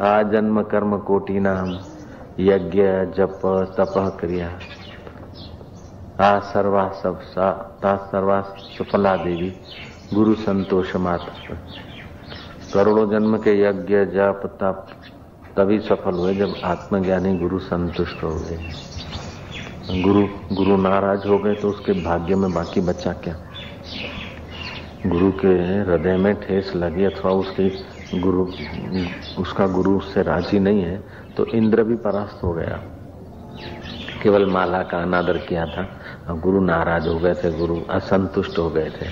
आ जन्म कर्म कोटि नाम, यज्ञ, जप, तप क्रिया। आ सर्वा सब ता सर्वा सफला देवी, गुरु संतोष मात्र करोड़ों जन्म के यज्ञ, जप, तप, तभी सफल हुए जब आत्मज्ञानी गुरु संतुष्ट हो गए। गुरु गुरु नाराज़ हो गए तो उसके भाग्य में बाकी बचा क्या? गुरु के हृदय में ठेस लगी अथवा उसकी गुरु, उसका गुरु उससे राज़ी नहीं है तो इंद्र भी परास्त हो गया। केवल माला का अनादर किया था, अब गुरु नाराज़ हो गए थे, गुरु असंतुष्ट हो गए थे।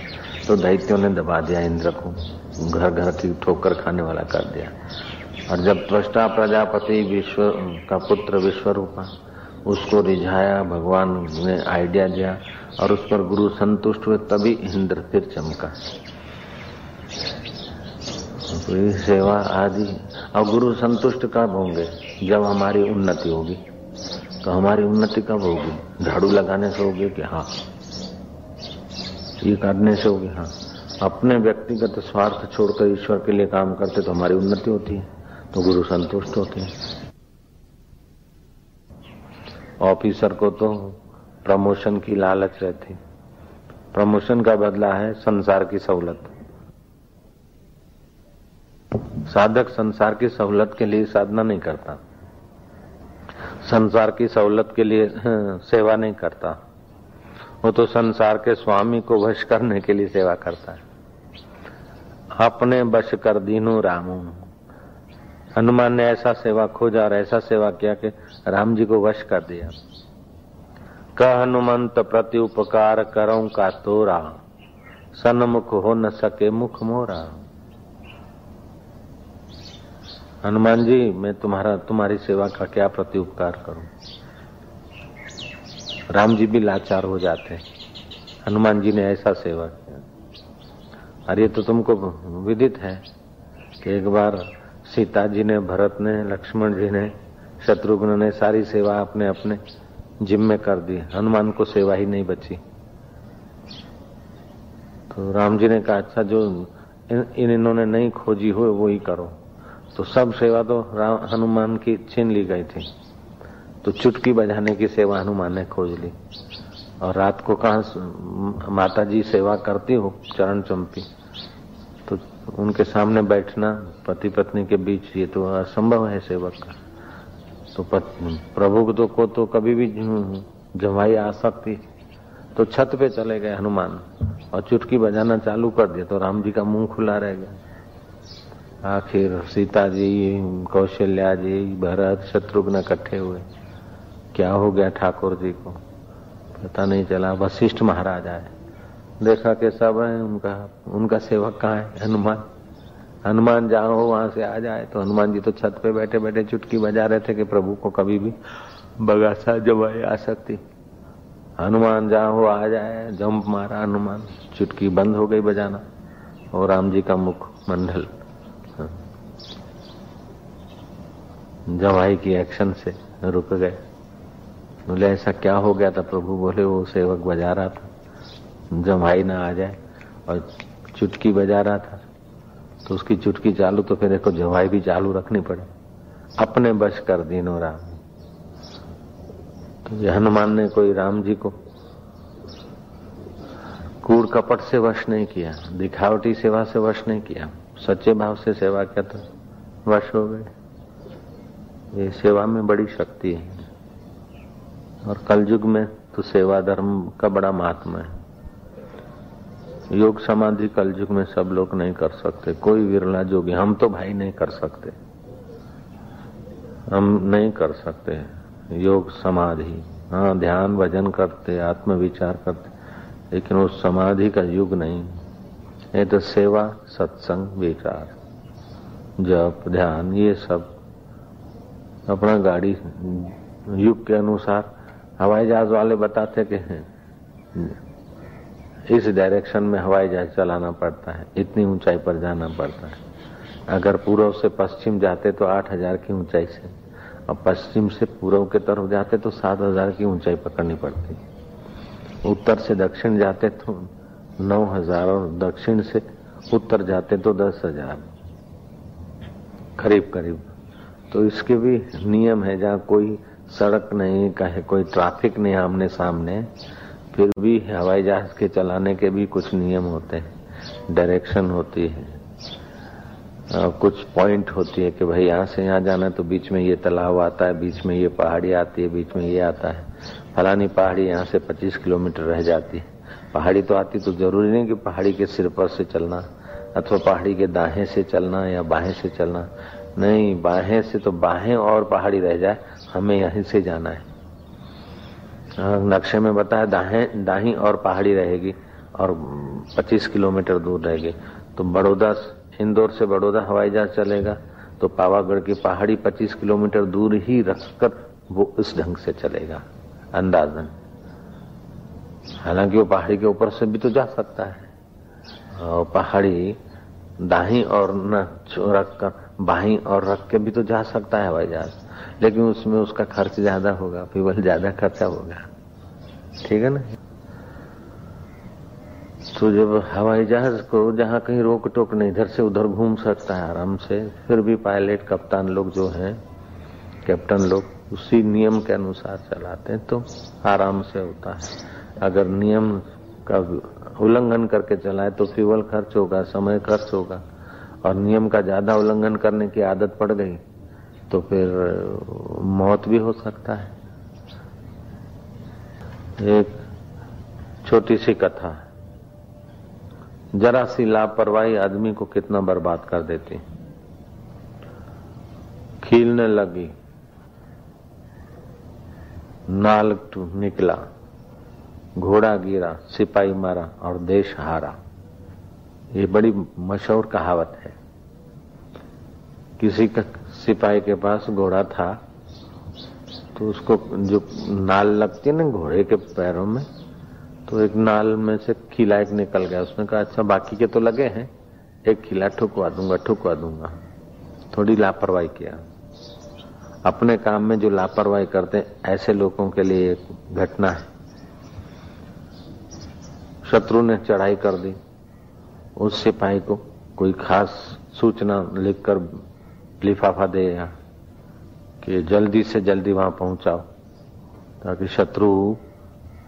तो दैत्यों ने दबा दिया इंद्र को, घर घर की ठोकर खाने वाला कर दिया। और जब त्वष्टा प्रजापति विश्व, का पुत्र विश्वरूपा, उसको रिझाया, भगवान ने आइडिया दिया, और उस पर गुरु संतुष्ट हुए, तभी इंद्र फिर चमका। तो सेवा आदि और गुरु संतुष्ट कब होंगे? जब हमारी उन्नति होगी। तो हमारी उन्नति कब होगी? झाड़ू लगाने से होगी कि हाँ? ये करने से होगी हाँ। अपने व्यक्तिगत स्वार्थ छोड़कर ईश्वर के लिए काम करते तो हमारी उन्नति होती है तो गुरु संतुष्ट होते हैं। ऑफिसर को तो प्रमोशन की लालच रहती। प्रमोशन का बदला है संसार की सहूलत साधक संसार की सहूलत के लिए साधना नहीं करता। संसार की सहूलत के लिए हाँ, सेवा नहीं करता। वो तो संसार के स्वामी को वश करने के लिए सेवा करता है। अपने बश कर दीनू रामू। हनुमान ने ऐसा सेवा खोजा और ऐसा सेवा किया कि राम जी को वश कर दिया। कह हनुमंत प्रति उपकार करो का तोरा। सन्मुख हो न सके मुख मोरा। हनुमान जी मैं तुम्हारा तुम्हारी सेवा का क्या प्रति उपकार करूँ? राम जी भी लाचार हो जाते हनुमान जी ने ऐसा सेवा किया। अरे तो तुमको विदित है कि एक बार सीता जी ने भरत ने लक्ष्मण जी ने शत्रुघ्न ने सारी सेवा अपने अपने जिम्मे कर दी। हनुमान को सेवा ही नहीं बची। तो राम जी ने कहा अच्छा जो इन, इन्होंने नहीं खोजी हो वो ही करो। तो सब सेवा तो राम हनुमान की छीन ली गई थी। तो चुटकी बजाने की सेवा हनुमान ने खोज ली। और रात को कहा माता जी सेवा करती हो, चरण चंपी तो उनके सामने बैठना, पति पत्नी के बीच, ये तो असंभव है सेवक। का तो प्रभु तो को तो कभी भी जमाई आ सकती। तो छत पे चले गए हनुमान। और चुटकी बजाना चालू कर दिया तो राम जी का मुँह खुला रह गया। आखिर सीता जी, कौशल्या जी, भरत, शत्रुघ्न इकट्ठे हुए। क्या हो गया ठाकुर जी को? पता नहीं चला। वशिष्ठ महाराज आए। देखा कि सब है, उनका उनका सेवक कहाँ है? हनुमान। हनुमान जहाँ हो वहाँ से आ जाए। तो हनुमान जी तो छत पे बैठे बैठे चुटकी बजा रहे थे कि प्रभु को कभी भी बगासा जमाए आ सकती। हनुमान जहाँ हो आ जाए। जंप मारा हनुमान। चुटकी बंद हो गई बजाना। और राम जी का मुख मंडल। जवाई की एक्शन से, रुक गए। बोले, ऐसा क्या हो गया था प्रभु? बोले, वो सेवक बजा रहा था। जमाई ना आ जाए और चुटकी बजा रहा था तो उसकी चुटकी चालू तो फिर एक जवाई भी चालू रखनी पड़े। अपने बश कर दीनो राम तो हनुमान ने कोई राम जी को कूड़ कपट से वश नहीं किया, दिखावटी सेवा से वश नहीं किया। सच्चे भाव से सेवा किया तो वश हो गए। ये सेवा में बड़ी शक्ति है। और कलयुग में तो सेवा धर्म का बड़ा महात्मा है। योग समाधि कलयुग में सब लोग नहीं कर सकते। कोई विरला जोगी, हम तो भाई नहीं कर सकते। हम नहीं कर सकते योग समाधि। हाँ ध्यान, भजन करते आत्म विचार करते, लेकिन वो समाधि का युग नहीं। ये तो सेवा, सत्संग, विचार, जप, ध्यान, ये सब अपना गाड़ी, युग के अनुसार। हवाई जहाज़ वाले बताते कि इस डायरेक्शन में हवाई जहाज़ चलाना पड़ता है, इतनी ऊंचाई पर जाना पड़ता है। अगर पूर्व से पश्चिम जाते तो आठ हज़ार की ऊंचाई से, और पश्चिम से पूर्व के तरफ़ जाते तो सात हज़ार की ऊंचाई पकड़नी पड़ती उत्तर से दक्षिण जाते तो नौ हज़ार और दक्षिण से उत्तर जाते तो दस हज़ार। करीब करीब तो इसके भी नियम है जहाँ कोई सड़क नहीं कहे कोई ट्रैफ़िक नहीं आमने सामने फिर भी हवाई जहाज़ के चलाने के भी कुछ नियम होते हैं डायरेक्शन होती है। आ, कुछ पॉइंट होती है कि भाई यहाँ से यहाँ जाना है तो बीच में ये तालाब आता है बीच में ये पहाड़ी आती है बीच में ये आता है। फलानी पहाड़ी यहाँ से 25 किलोमीटर रह जाती है। पहाड़ी तो आती तो ज़रूरी नहीं कि पहाड़ी के सिर पर से चलना अथवा पहाड़ी के दाहें से चलना या बाहें से चलना। नहीं, बाहें से तो बाहें और पहाड़ी रह जाए, हमें यहीं से जाना है। नक्शे में बताया, दाहें, दाही और पहाड़ी रहेगी और 25 किलोमीटर दूर रहेगी। तो बड़ौदा, इंदौर से बड़ौदा हवाई जहाज़ चलेगा तो पावागढ़ की पहाड़ी 25 किलोमीटर दूर ही रखकर वो इस ढंग से चलेगा, अंदाजन। हालाँकि वो पहाड़ी के ऊपर से भी तो जा सकता है। और पहाड़ी दाही और न रख कर बाही और रख के भी तो जा सकता है हवाई जहाज़ लेकिन उसमें उसका खर्च ज़्यादा होगा फ्यूल ज़्यादा खर्चा होगा। ठीक है ना? तो जब हवाई जहाज़ को जहाँ कहीं रोक टोक नहीं, इधर से उधर घूम सकता है आराम से, फिर भी पायलट, कप्तान लोग जो हैं, कैप्टन लोग, उसी नियम के अनुसार चलाते हैं तो आराम से होता है। अगर नियम का उल्लंघन करके चलाए तो फ्यूल खर्च होगा, समय खर्च होगा। और नियम का ज़्यादा उल्लंघन करने की आदत पड़ गई तो फिर, मौत भी हो सकता है। एक छोटी सी कथा जरा सी लापरवाही आदमी को कितना बर्बाद कर देती। खीलने लगी। नाल निकला। घोड़ा गिरा, सिपाही मारा और देश हारा। ये बड़ी मशहूर कहावत है। किसी का सिपाही के पास घोड़ा था तो उसको जो नाल लगती है ना घोड़े के पैरों में तो एक नाल में से खिला एक निकल गया। उसने कहा अच्छा बाकी के तो लगे हैं। एक खिला, ठुकवा दूँगा ठुकवा दूँगा। थोड़ी लापरवाही किया। अपने काम में जो लापरवाही करते हैं, ऐसे लोगों के लिए एक घटना है। शत्रु ने चढ़ाई कर दी। उस सिपाही को कोई खास सूचना लिखकर लिफाफा दे कि जल्दी से जल्दी वहाँ पहुंचाओ, ताकि शत्रु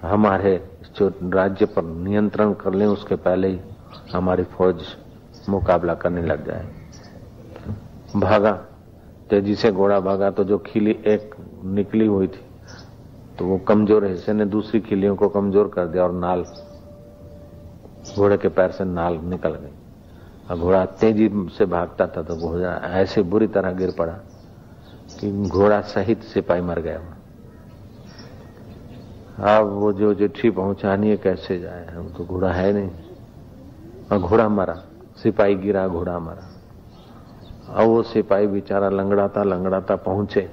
हमारे जो राज्य पर नियंत्रण कर लें, उसके पहले ही हमारी फौज मुकाबला करने लग जाए। भागा, तेज़ी से घोड़ा भागा तो जो खिली एक निकली हुई थी तो वो कमज़ोर हिस्से ने दूसरी खिलियों को कमज़ोर कर दिया और नाल घोड़े के पैर से नाल निकल गई। और घोड़ा तेज़ी से भागता था तो घोड़ा ऐसे बुरी तरह गिर पड़ा कि घोड़ा सहित सिपाही मर गया अब वो जो चिट्ठी पहुंचानी है, कैसे जाए? हम तो घोड़ा है नहीं। और घोड़ा मरा। सिपाही गिरा, घोड़ा मरा। अब वो सिपाही बेचारा लंगड़ाता लंगड़ाता पहुँचे।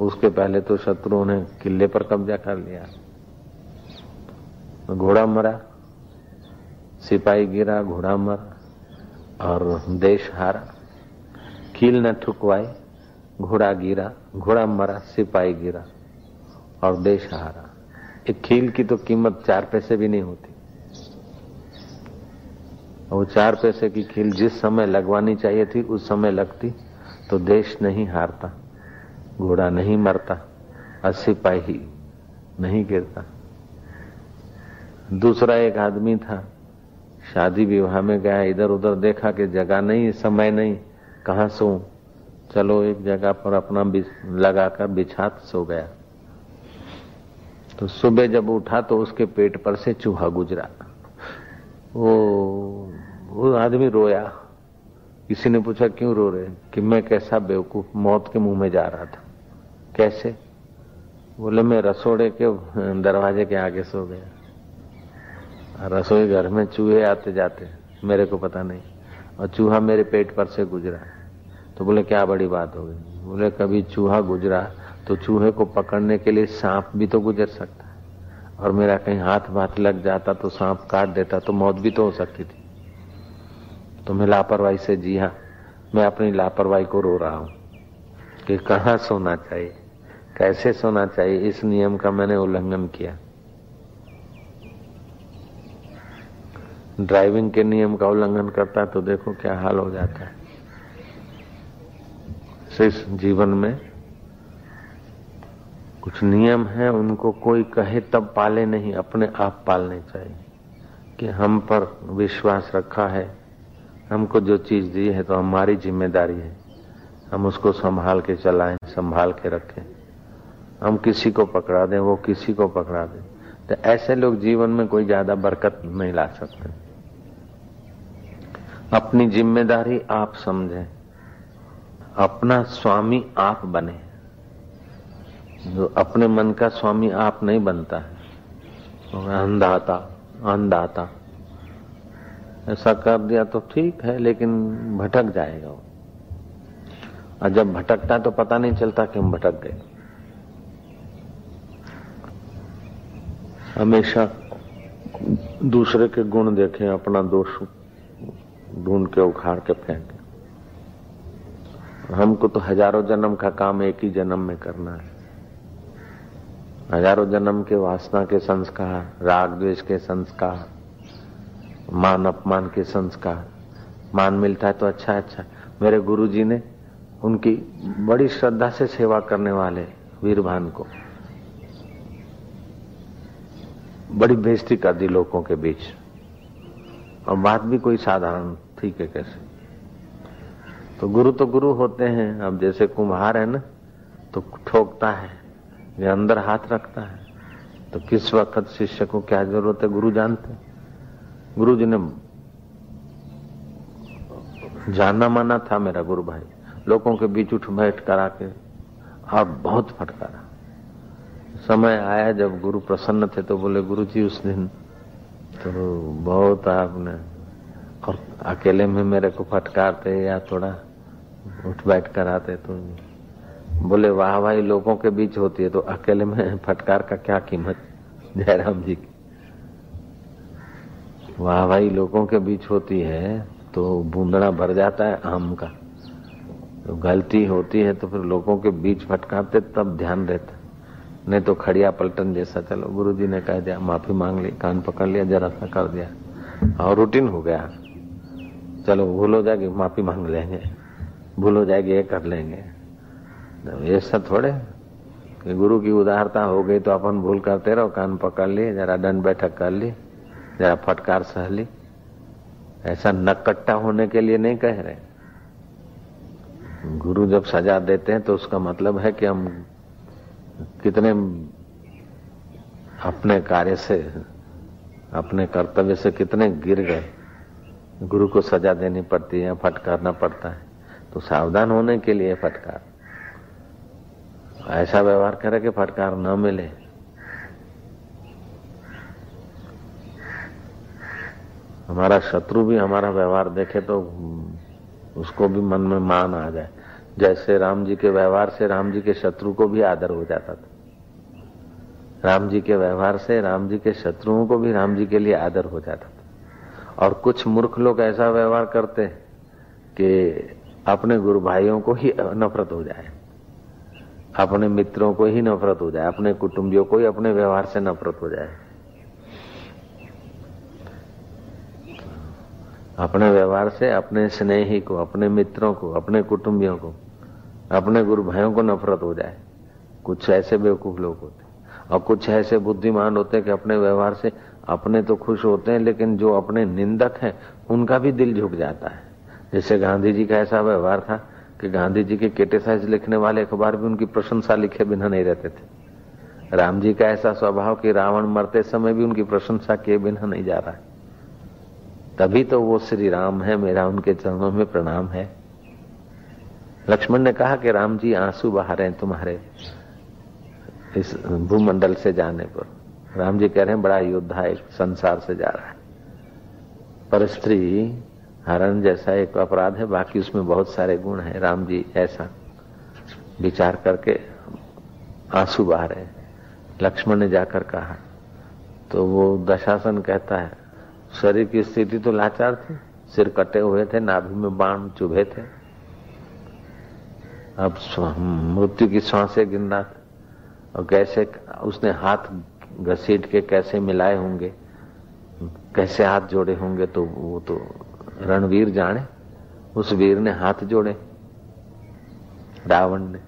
उसके पहले तो शत्रुओं ने किले पर कब्जा कर लिया। घोड़ा मरा। सिपाही गिरा, घोड़ा मरा, और देश हारा। कील न ठुकवाए घोड़ा गिरा, घोड़ा मरा, सिपाही गिरा, और देश हारा। एक खील की तो कीमत चार पैसे भी नहीं होती। वो चार पैसे की खील जिस समय लगवानी चाहिए थी, उस समय लगती तो देश नहीं हारता, घोड़ा नहीं मरता, और सिपाही नहीं गिरता। दूसरा एक आदमी था शादी विवाह में गया इधर उधर देखा कि जगह नहीं, समय नहीं, कहा सो चलो एक जगह पर अपना लगाकर बिछात सो गया। तो सुबह जब उठा तो उसके पेट पर से चूहा गुजरा। वो वो आदमी रोया। किसी ने पूछा, क्यों रो रहे कि मैं कैसा बेवकूफ़, मौत के मुँह में जा रहा था। कैसे? बोले, मैं रसोड़े के, दरवाजे के आगे सो गया। रसोई घर में चूहे आते जाते मेरे को पता नहीं। और चूहा मेरे पेट पर से गुजरा तो बोले, क्या बड़ी बात हो गई? बोले, कभी चूहा गुजरा तो चूहे को पकड़ने के लिए सांप भी तो गुजर सकता है। और मेरा कहीं हाथ भाथ लग जाता तो सांप काट देता तो मौत भी तो हो सकती थी। तो मैं लापरवाही से जी हाँ मैं अपनी लापरवाही को रो रहा हूँ। कि कहा सोना चाहिए? कैसे सोना चाहिए? इस नियम का मैंने उल्लंघन किया। ड्राइविंग के नियम का उल्लंघन करता है तो देखो क्या हाल हो जाता है। शेष जीवन में कुछ नियम है, उनको कोई कहे तब पाले नहीं, अपने आप पालने चाहिए कि हम पर विश्वास रखा है, हमको जो चीज़ दी है तो हमारी ज़िम्मेदारी है, हम उसको संभाल के चलाएँ, संभाल के रखें। हम किसी को पकड़ा दें, वो किसी को पकड़ा दें। तो ऐसे लोग जीवन में कोई ज़्यादा बरकत नहीं ला सकते। अपनी ज़िम्मेदारी आप समझें। अपना स्वामी आप बने। जो अपने मन का स्वामी आप नहीं बनता है। अंधाता अंधाता ऐसा कर दिया तो ठीक है, लेकिन भटक जाएगा वो। और जब भटकता है तो पता नहीं चलता कि हम भटक गए। हमेशा दूसरे के गुण देखें, अपना दोष ढूंढ के, उखाड़ के फेंके। हमको तो हज़ारों जन्म का काम एक ही जन्म में करना है। हज़ारों जन्म के वासना के संस्कार, राग द्वेष के संस्कार, मान अपमान के संस्कार। मान मिलता है तो अच्छा अच्छा मेरे गुरुजी ने उनकी बड़ी श्रद्धा से सेवा करने वाले वीरभान को बड़ी बेइज्जती कर दी लोगों के बीच। और बात भी कोई साधारण, ठीक है कैसे? तो गुरु तो गुरु होते हैं, अब जैसे कुम्हार है ना तो ठोकता है, ये अंदर हाथ रखता है। तो किस वक्त शिष्य को क्या ज़रूरत है, गुरु जानते गुरु जी ने जानना माना था मेरा गुरु भाई, लोगों के बीच उठ बैठ करा के आप बहुत फटकारा। समय आया जब गुरु प्रसन्न थे तो बोले गुरु जी उस दिन तो बहुत आपने और अकेले में मेरे को फटकारते या थोड़ा उठ बैठ कराते तो बोले, वाह भाई, लोगों के बीच होती है तो अकेले में फटकार का क्या कीमत? जयराम जी की। वाह भाई, लोगों के बीच होती है तो बूंदड़ा भर जाता है आम का। तो गलती होती है तो फिर लोगों के बीच फटकारते, तब ध्यान रहता। नहीं तो खड़िया पलटन जैसा चलो। गुरु जी ने कह दिया, माफ़ी मांग ली, कान पकड़ लिया, जरा सा कर दिया। और रूटीन हो गया। चलो, भूल हो जाएगी, माफ़ी मांग लेंगे। भूल हो जाएगी, ये कर लेंगे। ऐसा थोड़े। कि गुरु की उदारता हो गई तो अपन भूल करते रहो, कान पकड़ लिए जरा दंड बैठक कर ली, जरा फटकार सह ली। ऐसा नकट्टा होने के लिए नहीं कह रहे। गुरु जब सजा देते हैं तो उसका मतलब है कि हम कितने अपने कार्य से, अपने कर्तव्य से कितने गिर गए। गुरु को सजा देनी पड़ती है, फटकारना पड़ता है। तो सावधान होने के लिए फटकार। ऐसा व्यवहार करे कि फटकार न मिले। हमारा शत्रु भी हमारा व्यवहार देखे तो उसको भी मन में मान आ जाए। जैसे राम जी के व्यवहार से राम जी के शत्रु को भी आदर हो जाता था। राम जी के व्यवहार से राम जी के शत्रुओं को भी राम जी के लिए आदर हो जाता था। और कुछ मूर्ख लोग ऐसा व्यवहार करते कि अपने गुरु भाइयों को ही नफरत हो जाए, अपने मित्रों को ही नफरत हो जाए, अपने कुटुंबियों को ही अपने व्यवहार से नफरत हो जाए। अपने व्यवहार से, अपने स्नेही को, अपने मित्रों को, अपने कुटुंबियों को, अपने गुरु भाइयों को नफरत हो जाए। कुछ ऐसे बेवकूफ़ लोग होते और कुछ ऐसे बुद्धिमान होते हैं कि अपने व्यवहार से अपने तो खुश होते हैं, लेकिन जो अपने निंदक हैं, उनका भी दिल झुक जाता है। जैसे गांधी जी का ऐसा व्यवहार था कि गांधी जी के क्रिटिसाइज लिखने वाले अखबार भी उनकी प्रशंसा लिखे बिना नहीं रहते थे। राम जी का ऐसा स्वभाव कि रावण मरते समय भी उनकी प्रशंसा किए बिना नहीं जा रहा है। तभी तो वो श्री राम है, मेरा उनके चरणों में प्रणाम है। लक्ष्मण ने कहा कि राम जी, आँसू बहा रहे हैं तुम्हारे इस भूमंडल से जाने पर राम जी कह रहे हैं, बड़ा योद्धा एक संसार से जा रहा है। पर स्त्री, हरण जैसा एक अपराध है, बाकी उसमें बहुत सारे गुण है। राम जी ऐसा विचार करके आँसू बहा रहे लक्ष्मण ने जाकर कहा तो वो दशासन कहता है शरीर की स्थिति तो लाचार थी। सिर कटे हुए थे, नाभि में बाण चुभे थे। अब मृत्यु की साँसें गिन रहा था। और कैसे उसने हाथ घसीट के कैसे मिलाए होंगे? कैसे हाथ जोड़े होंगे तो वो तो रणवीर जाने। उस वीर ने हाथ जोड़े। रावण ने।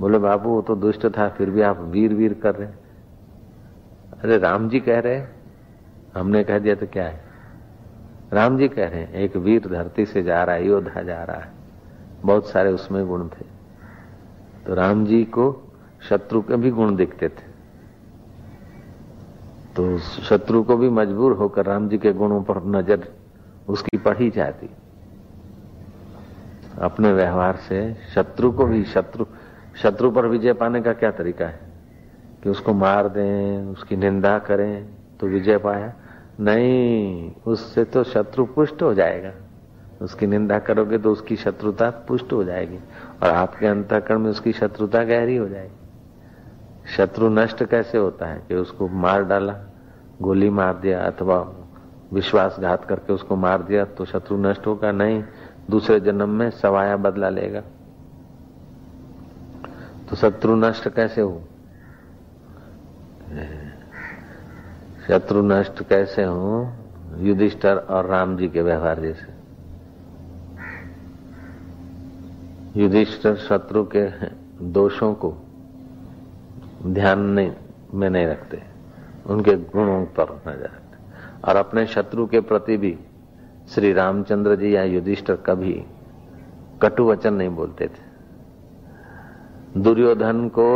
बोले, बाबू, वो तो दुष्ट था, फिर भी आप वीर वीर कर रहे अरे, राम जी कह रहे हमने कह दिया तो क्या है? राम जी कह रहे हैं, एक वीर धरती से जा रहा है, योद्धा जा रहा है। बहुत सारे उसमें गुण थे। तो राम जी को शत्रु के भी गुण दिखते थे। तो शत्रु को भी मजबूर होकर राम जी के गुणों पर नज़र उसकी पढ़ी जाती। अपने व्यवहार से शत्रु को भी शत्रु शत्रु पर विजय पाने का क्या तरीका है? कि उसको मार दें, उसकी निंदा करें। तो विजय पाया, नहीं, उससे तो शत्रु पुष्ट हो जाएगा। उसकी निंदा करोगे तो उसकी शत्रुता पुष्ट हो जाएगी और आपके अंतकरण में उसकी शत्रुता गहरी हो जाएगी। शत्रु नष्ट कैसे होता है कि उसको मार डाला, गोली मार दिया अथवा विश्वासघात करके उसको मार दिया तो शत्रु नष्ट होगा? नहीं, दूसरे जन्म में सवाया बदला लेगा। तो शत्रु नष्ट कैसे हो? शत्रु नष्ट कैसे हो? युधिष्ठर और राम जी के व्यवहार जैसे। युधिष्ठर शत्रु के दोषों को ध्यान नहीं, में नहीं रखते। उनके गुणों पर नज़र रखते और अपने शत्रु के प्रति भी श्री रामचंद्र जी या युधिष्ठर कभी कटु वचन नहीं बोलते थे। दुर्योधन को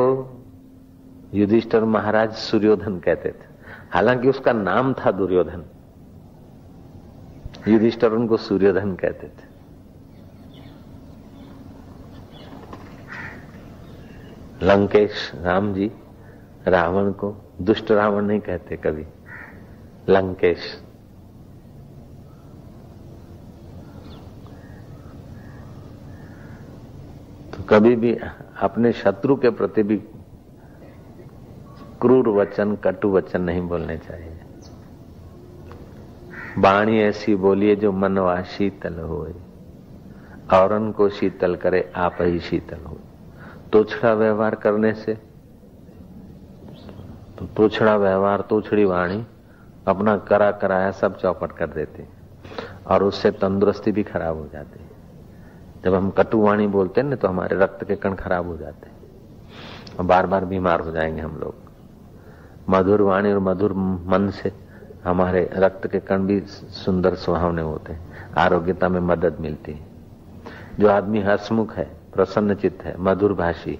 युधिष्ठर महाराज सूर्योधन कहते थे। हालाँकि उसका नाम था दुर्योधन। युधिष्ठर उनको सूर्योधन कहते थे। लंकेश राम जी रावण को दुष्ट रावण नहीं कहते कभी। लंकेश। तो कभी भी अपने शत्रु के प्रति भी क्रूर वचन, कटु वचन नहीं बोलने चाहिए। बाणी ऐसी बोलिए जो मनवा शीतल हो और को शीतल करे, आप ही शीतल हो तोछड़ा व्यवहार करने से तो तोछड़ा व्यवहार, तोछड़ी वाणी अपना करा कराया सब चौपट कर देते और उससे तंदुरुस्ती भी खराब हो जाती है। जब हम कटु वाणी बोलते हैं ना तो हमारे रक्त के कण खराब हो जाते हैं। और बार बार बीमार हो जाएँगे हम लोग। मधुर वाणी और मधुर मन से हमारे रक्त के कण भी सुंदर सुहावने होते हैं। आरोग्यता में मदद मिलती है। जो आदमी हसमुख है, प्रसन्न चित्त है, मधुर भाषी,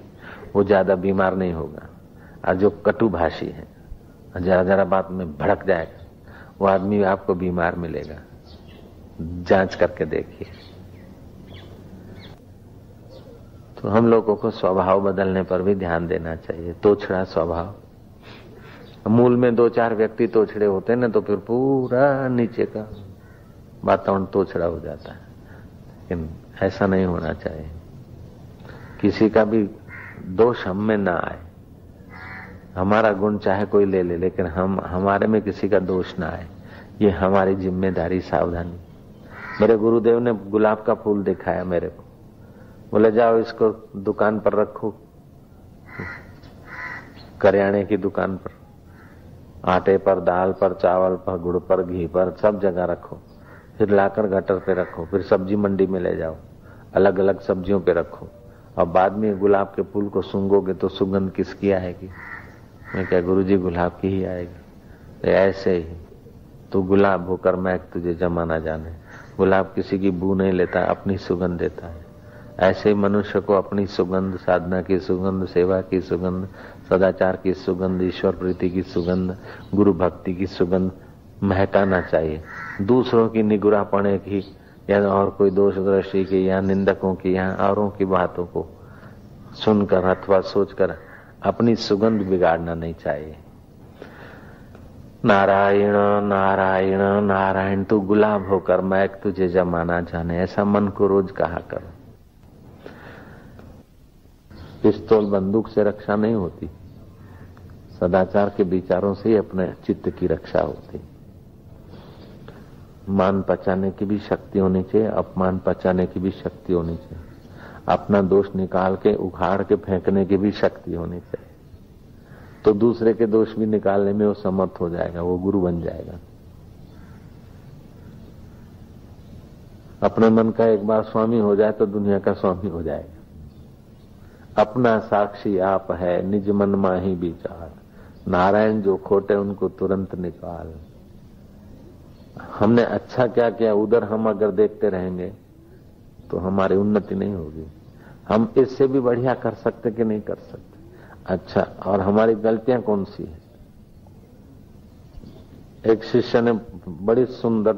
वो ज़्यादा बीमार नहीं होगा। और जो कटु भाषी है, जरा जरा बात में भड़क जाएगा, वो आदमी आपको बीमार मिलेगा। जाँच करके देखिए। तो हम लोगों को स्वभाव बदलने पर भी ध्यान देना चाहिए। तोछड़ा स्वभाव। मूल में दो चार व्यक्ति तो तोछड़े होते ना तो फिर पूरा नीचे का वातावरण तो तोछड़ा हो जाता है। लेकिन ऐसा नहीं होना चाहिए। किसी का भी दोष हम में ना आए। हमारा गुण चाहे कोई ले ले, लेकिन हम, हमारे में किसी का दोष ना आए। ये हमारी ज़िम्मेदारी, सावधानी। मेरे गुरुदेव ने गुलाब का फूल दिखाया मेरे को। बोले, जाओ इसको दुकान पर रखो। करियाने की दुकान पर। आटे पर दाल पर चावल पर गुड़ पर घी पर सब जगह रखो। फिर लाकर गटर पे रखो, फिर सब्ज़ी मंडी में ले जाओ। अलग अलग सब्जियों पे रखो। और बाद में गुलाब के फूल को सूंगोगे तो सुगंध किसकी आएगी? मैं क्या गुरु जी गुलाब की ही आएगी? तो ऐसे ही, तू गुलाब होकर मैं तुझे जमाना जाने। गुलाब किसी की बू नहीं लेता, अपनी सुगंध देता है। ऐसे मनुष्य को अपनी सुगंध, साधना की सुगंध, सेवा की सुगंध सदाचार की सुगंध, ईश्वर प्रीति की सुगंध, गुरु भक्ति की सुगंध महकाना चाहिए। दूसरों की निगुरा पड़े की या और कोई दोष दृष्टि की या निंदकों की या औरों की बातों को सुनकर अथवा सोचकर अपनी सुगंध बिगाड़ना नहीं चाहिए। नारायण नारायण नारायण, तू गुलाब होकर, मैं तुझे जमाना जाने, ऐसा मन को रोज कहा करो। पिस्तौल बंदूक से रक्षा नहीं होती। सदाचार के विचारों से ही अपने चित्त की रक्षा होती। मान पचाने की भी शक्ति होनी चाहिए, अपमान पचाने की भी शक्ति होनी चाहिए। अपना दोष निकाल के, उखाड़ के, फेंकने की भी शक्ति होनी चाहिए। तो दूसरे के दोष भी निकालने में वो समर्थ हो जाएगा, वो गुरु बन जाएगा। अपने मन का एक बार स्वामी हो जाए तो दुनिया का स्वामी हो जाएगा। अपना साक्षी आप है, निज मन माही विचार नारायण जो खोटे उनको तुरंत निकाल। हमने अच्छा क्या किया, उधर हम अगर देखते रहेंगे तो हमारी उन्नति नहीं होगी। हम इससे भी बढ़िया कर सकते कि नहीं कर सकते? अच्छा और हमारी गलतियाँ कौन सी है? एक शिष्य ने बड़ी सुंदर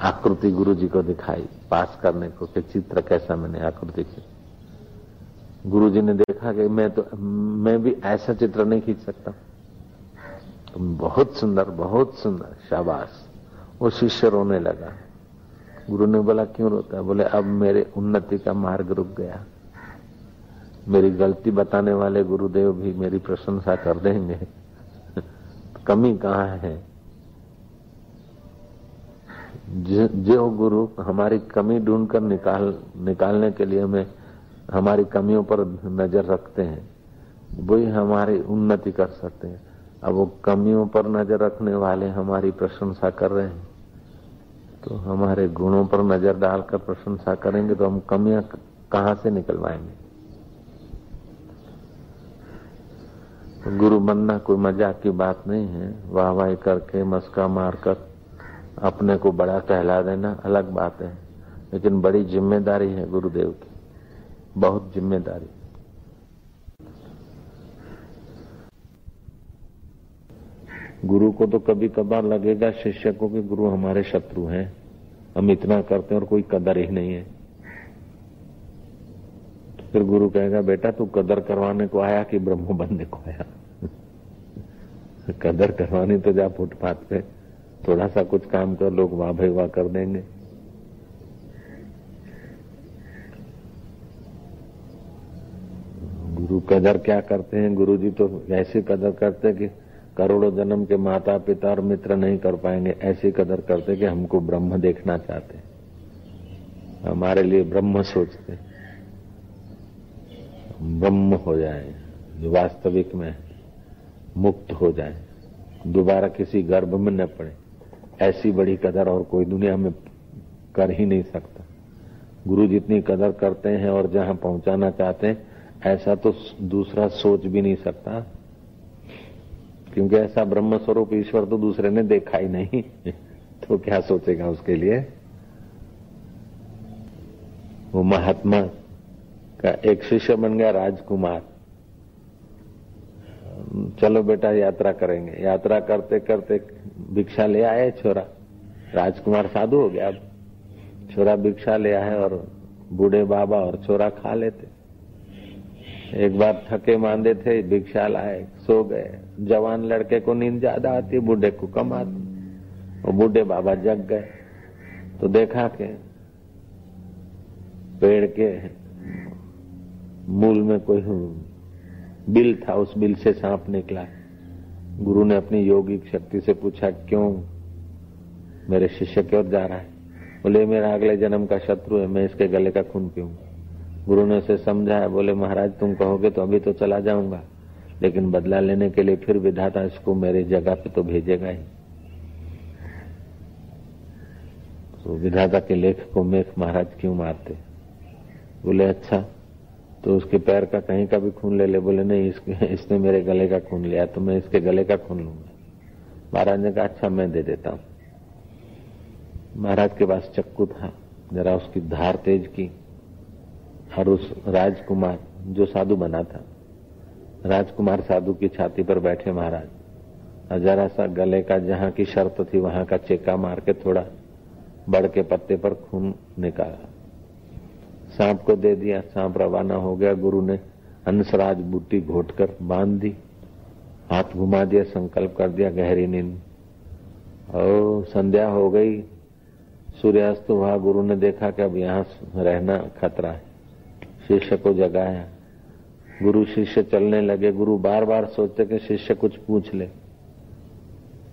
आकृति गुरु जी को दिखाई, पास करने को कि चित्र कैसा मैंने आकृति की। गुरु जी ने देखा कि मैं तो मैं भी ऐसा चित्र नहीं खींच सकता। तुम बहुत सुंदर बहुत सुंदर, शाबाश। वो शिष्य रोने लगा। गुरु ने बोला, क्यों रोता? है बोले, अब मेरे उन्नति का मार्ग रुक गया। मेरी गलती बताने वाले गुरुदेव भी मेरी प्रशंसा कर देंगे। कमी कहाँ है? जो गुरु, हमारी कमी ढूंढकर निकाल, निकालने के लिए हमें हमारी कमियों पर नज़र रखते हैं। वही हमारी उन्नति कर सकते हैं। अब वो कमियों पर नज़र रखने वाले हमारी प्रशंसा कर रहे हैं। तो हमारे गुणों पर नज़र डालकर प्रशंसा करेंगे तो हम कमियाँ कहाँ से निकलवाएँगे? गुरु बनना कोई मज़ाक की बात नहीं है। वाह वाह करके मस्का मारकर अपने को बड़ा कहला देना अलग बात है। लेकिन बड़ी ज़िम्मेदारी है गुरुदेव की। बहुत ज़िम्मेदारी। गुरु को तो कभी कभार लगेगा शिष्य को कि गुरु हमारे शत्रु हैं। हम इतना करते हैं और कोई कदर ही नहीं है। फिर गुरु कहेगा, बेटा, तू कदर करवाने को आया कि ब्रह्म बनने को आया? कदर करवानी तो जा फुटपाथ पे। थोड़ा सा कुछ काम कर लोग वाह भाई वाह कर देंगे। गुरु कदर क्या करते हैं? गुरु जी तो ऐसी कदर करते हैं कि करोड़ों जन्म के माता पिता और मित्र नहीं कर पाएँगे। ऐसी कदर करते कि हमको ब्रह्म देखना चाहते हमारे लिए ब्रह्म सोचते ब्रह्म हो जाए जो वास्तविक में मुक्त हो जाए। दोबारा किसी गर्भ में न पड़े। ऐसी बड़ी कदर और कोई दुनिया में कर ही नहीं सकता। गुरु जितनी कदर करते हैं और जहाँ पहुंचाना चाहते हैं, ऐसा तो दूसरा सोच भी नहीं सकता। क्योंकि ऐसा ब्रह्म स्वरूप ईश्वर तो दूसरे ने देखा ही नहीं। तो क्या सोचेगा उसके लिए? वो महात्मा का एक शिष्य बन गया, राजकुमार। चलो बेटा, यात्रा करेंगे। यात्रा करते करते भिक्षा ले आए छोरा। राजकुमार साधु हो गया अब। छोरा भिक्षा ले आए और बूढ़े बाबा और छोरा खा लेते। एक बार थके मांदे थे, भिक्षा लाए, सो गए। जवान लड़के को नींद ज़्यादा आती, बूढ़े को कम आती। और बूढ़े बाबा जग गए। तो देखा के पेड़ के मूल में कोई बिल था, उस बिल से सांप निकला। गुरु ने अपनी योगिक शक्ति से पूछा, क्यों मेरे शिष्य की ओर जा रहा है? बोले, मेरा अगले जन्म का शत्रु है, मैं इसके गले का खून पीऊँगा। गुरु ने उसे समझाया बोले, महाराज, तुम कहोगे तो अभी तो चला जाऊँगा, लेकिन बदला लेने के लिए फिर विधाता इसको मेरे जगह पे तो भेजेगा ही। तो विधाता के लेख को मेख महाराज क्यों मारते? बोले अच्छा तो उसके पैर का कहीं का भी खून ले ले, बोले, नहीं, इसके, इसने मेरे गले का खून लिया तो मैं इसके गले का खून लूँगा। महाराज ने कहा अच्छा मैं दे देता हूँ। महाराज के पास चक्कू था, जरा उसकी धार तेज की, और उस राजकुमार, जो साधु बना था, राजकुमार साधु की छाती पर बैठे महाराज, और जरा सा गले का जहाँ की शर्त थी, वहाँ का चेका मार के थोड़ा बड़ के पत्ते पर खून निकाला। सांप को दे दिया, सांप रवाना हो गया। गुरु ने हंसराज बूटी घोट कर बाँध दी, हाथ घुमा दिया, संकल्प कर दिया, गहरी नींद। और संध्या हो गई। सूर्यास्त हुआ, गुरु ने देखा कि अब यहाँ रहना खतरा है। शिष्य को जगाया। गुरु शिष्य चलने लगे। गुरु बार बार सोचते कि शिष्य कुछ पूछ ले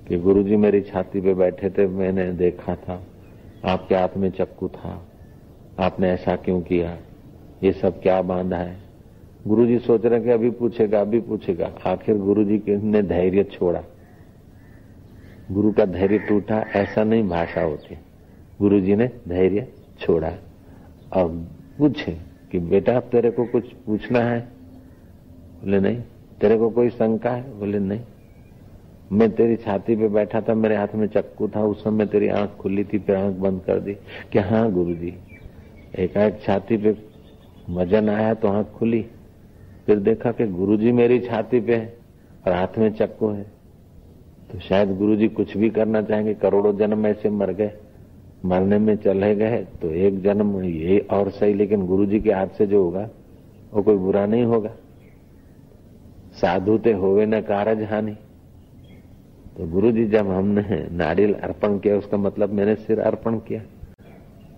कि गुरु जी मेरी छाती पे बैठे थे, मैंने देखा था, आपके हाथ में चक्कू था। आपने ऐसा क्यों किया? ये सब क्या बांधा है? गुरु जी सोच रहे कि अभी पूछेगा अभी पूछेगा। आखिर गुरु जी ने धैर्य छोड़ा? गुरु का धैर्य टूटा, ऐसा नहीं भाषा होती। गुरु जी ने धैर्य छोड़ा। और पूछे कि, बेटा तेरे को कुछ पूछना है? बोले, नहीं। तेरे को कोई शंका है? बोले, नहीं। मैं तेरी छाती पे बैठा था, मेरे हाथ में चक्कू था, उस समय तेरी आँख खुली थी, फिर आँख बंद कर दी। कि हाँ गुरु जी एकाएक छाती पे वज़न आया तो आँख खुली। फिर देखा कि गुरु जी मेरी छाती पे है और हाथ में चक्कू है। तो शायद गुरु जी कुछ भी करना चाहेंगे, करोड़ों जन्म ऐसे मर गए। मरने में चले गए तो एक जन्म ये और सही, लेकिन गुरु जी के हाथ से जो होगा, वो कोई बुरा नहीं होगा। साधु ते होवे न कारज हानि। तो गुरु जी जब हमने नारियल अर्पण किया, उसका मतलब मैंने सिर अर्पण किया।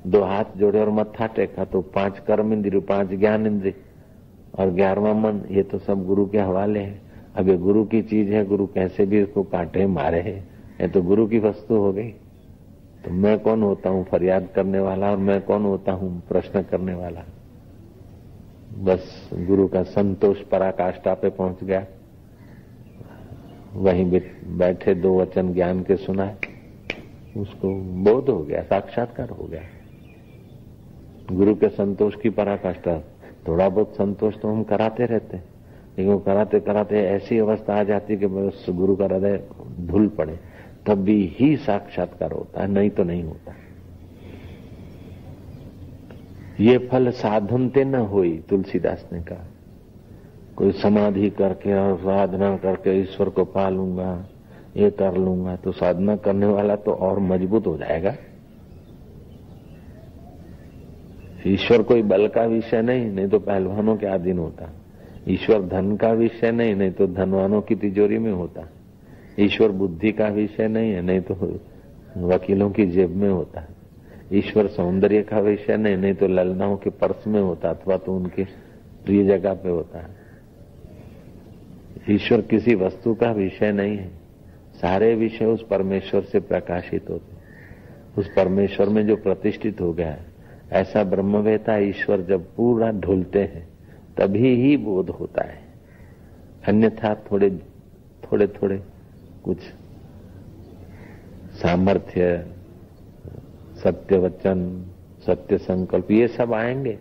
दो हाथ जोड़े और मत्था टेका तो पाँच कर्म इंद्रिय पाँच ज्ञान इंद्रिय और ग्यारहवा मन, ये तो सब गुरु के हवाले है। अब ये गुरु की चीज़ है, गुरु कैसे भी इसको काटे मारे है। ये तो गुरु की वस्तु हो गई। तो मैं कौन होता हूँ फरियाद करने वाला और मैं कौन होता हूँ प्रश्न करने वाला? बस गुरु का संतोष पराकाष्ठा पे पहुँच गया। वहीं बैठे दो वचन ज्ञान के सुनाए उसको बोध हो गया, साक्षात्कार हो गया। गुरु के संतोष की पराकाष्ठा। थोड़ा बहुत संतोष तो हम कराते रहते हैं। लेकिन वो कराते कराते ऐसी अवस्था आ जाती कि बस गुरु का हृदय धुल पड़े। तब भी ही साक्षात्कार होता है, नहीं तो नहीं होता। ये फल साधनते न हुई, तुलसीदास ने कहा। कोई समाधि करके और साधना करके ईश्वर को पा लूँगा, ये कर लूँगा तो साधना करने वाला तो और मज़बूत हो जाएगा। ईश्वर कोई बल का विषय नहीं नहीं तो पहलवानों के अधीन होता। ईश्वर धन का विषय नहीं नहीं तो धनवानों की तिजोरी में होता। ईश्वर बुद्धि का विषय नहीं है, नहीं तो वकीलों की जेब में होता। ईश्वर सौंदर्य का विषय नहीं नहीं तो ललनाओं के पर्स में होता, अथवा तो उनके प्रिय जगह पे होता। है ईश्वर किसी वस्तु का विषय नहीं है। सारे विषय उस परमेश्वर से प्रकाशित होते। उस परमेश्वर में जो प्रतिष्ठित हो गया है ऐसा ब्रह्मवेता ईश्वर जब पूरा ढूलते हैं, तभी ही बोध होता है। अन्यथा थोड़े थोड़े थोड़े कुछ सामर्थ्य, सत्य वचन, सत्य संकल्प, ये सब आएँगे,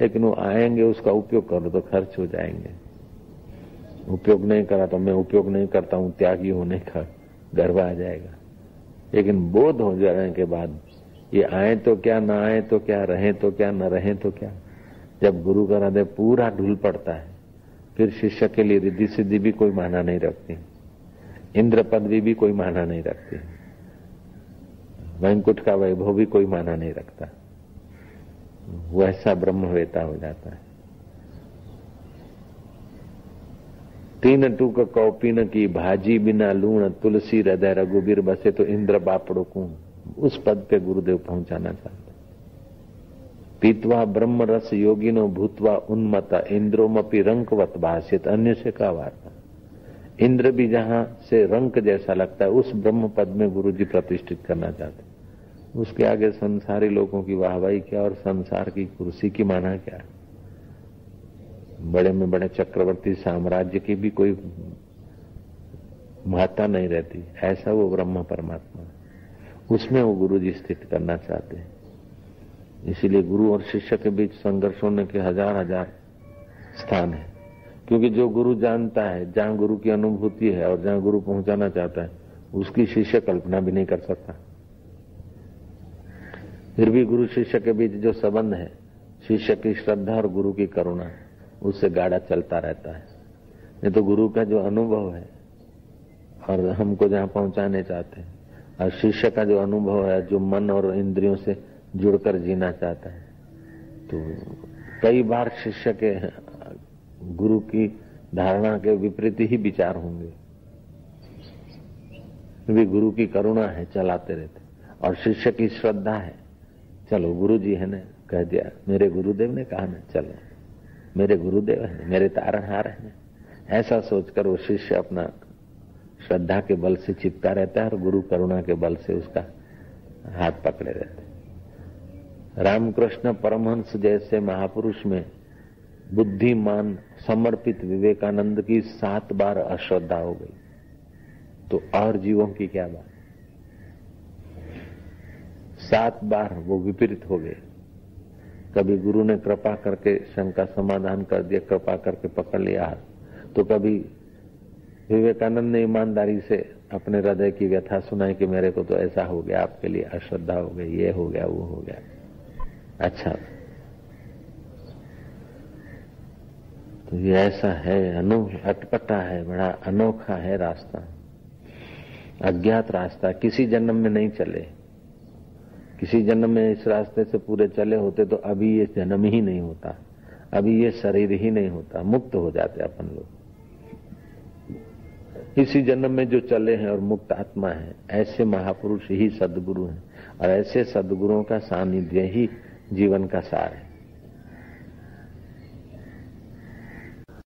लेकिन वो आएँगे, उसका उपयोग करो तो खर्च हो जाएँगे। उपयोग नहीं करा तो मैं उपयोग नहीं करता हूँ, त्यागी होने का गर्व आ जाएगा। लेकिन बोध हो जाने के बाद ये आए तो क्या, ना आए तो क्या, रहे तो क्या, न रहे तो क्या। जब गुरु का हृदय पूरा ढूल पड़ता है, फिर शिष्य के लिए रिद्धि सिद्धि भी कोई माना नहीं रखती। इंद्र पदवी भी कोई माना नहीं रखती। वैंकुट का वैभव भी कोई माना नहीं रखता। वैसा ब्रह्मवेता हो जाता है। तीन टूक कौपिन की भाजी बिना लूण, तुलसी, हृदय रघुबीर बसे तो इंद्र बापड़ो को। उस पद पे गुरुदेव पहुंचाना चाहते पीतवा ब्रह्म रस योगिनो भूतवा उन्मता इंद्रोमपी रंकवत भाषित अन्य से का वार्ता? इंद्र भी जहाँ से रंक जैसा लगता है, उस ब्रह्म पद में गुरु जी प्रतिष्ठित करना चाहते उसके आगे संसारी लोगों की वाहवाही क्या और संसार की कुर्सी की माना क्या? बड़े में बड़े चक्रवर्ती साम्राज्य की भी कोई महत्ता नहीं रहती। ऐसा वो ब्रह्म परमात्मा उसमें वो गुरु जी स्थित करना चाहते हैं। इसीलिए गुरु और शिष्य के बीच संघर्ष होने के हज़ार हज़ार स्थान है। क्योंकि जो गुरु जानता है, जहाँ गुरु की अनुभूति है और जहाँ गुरु पहुंचाना चाहता है, उसकी शिष्य कल्पना भी नहीं कर सकता। फिर भी गुरु शिष्य के बीच जो संबंध है, शिष्य की श्रद्धा और गुरु की करुणा, उससे गाड़ा चलता रहता है। नहीं तो गुरु का जो अनुभव है, और हमको जहाँ पहुँचाने चाहते हैं शिष्य का जो अनुभव है, जो मन और इंद्रियों से जुड़कर जीना चाहता है। तो कई बार शिष्य के गुरु की धारणा के विपरीत ही विचार होंगे। भी गुरु की करुणा है, चलाते रहते और शिष्य की श्रद्धा है। चलो गुरु जी है ना, कह दिया, मेरे गुरुदेव ने कहा ना, चलो। मेरे गुरुदेव है, मेरे तारणहार है। ऐसा सोचकर वो शिष्य अपना श्रद्धा के बल से चिपका रहता है और गुरु करुणा के बल से उसका हाथ पकड़े रहते रामकृष्ण परमहंस जैसे महापुरुष में बुद्धिमान, समर्पित विवेकानंद की सात बार अश्रद्धा हो गई। तो और जीवों की क्या बात? सात बार वो विपरीत हो गए। कभी गुरु ने कृपा करके शंका समाधान कर दिया, कृपा करके पकड़ लिया तो कभी विवेकानंद ने ईमानदारी से अपने हृदय की व्यथा सुनाई कि मेरे को तो ऐसा हो गया, आपके लिए अश्रद्धा हो गई, ये हो गया, वो हो गया। अच्छा। तो ये ऐसा है, अनु अटपटा है, बड़ा अनोखा है रास्ता। अज्ञात रास्ता, किसी जन्म में नहीं चले। किसी जन्म में इस रास्ते से पूरे चले होते तो अभी ये जन्म ही नहीं होता। अभी ये शरीर ही नहीं होता, मुक्त हो जाते अपन लोग। इसी जन्म में जो चले हैं और मुक्त आत्मा है, ऐसे महापुरुष ही सदगुरु हैं और ऐसे सदगुरुओं का सानिध्य ही जीवन का सार है।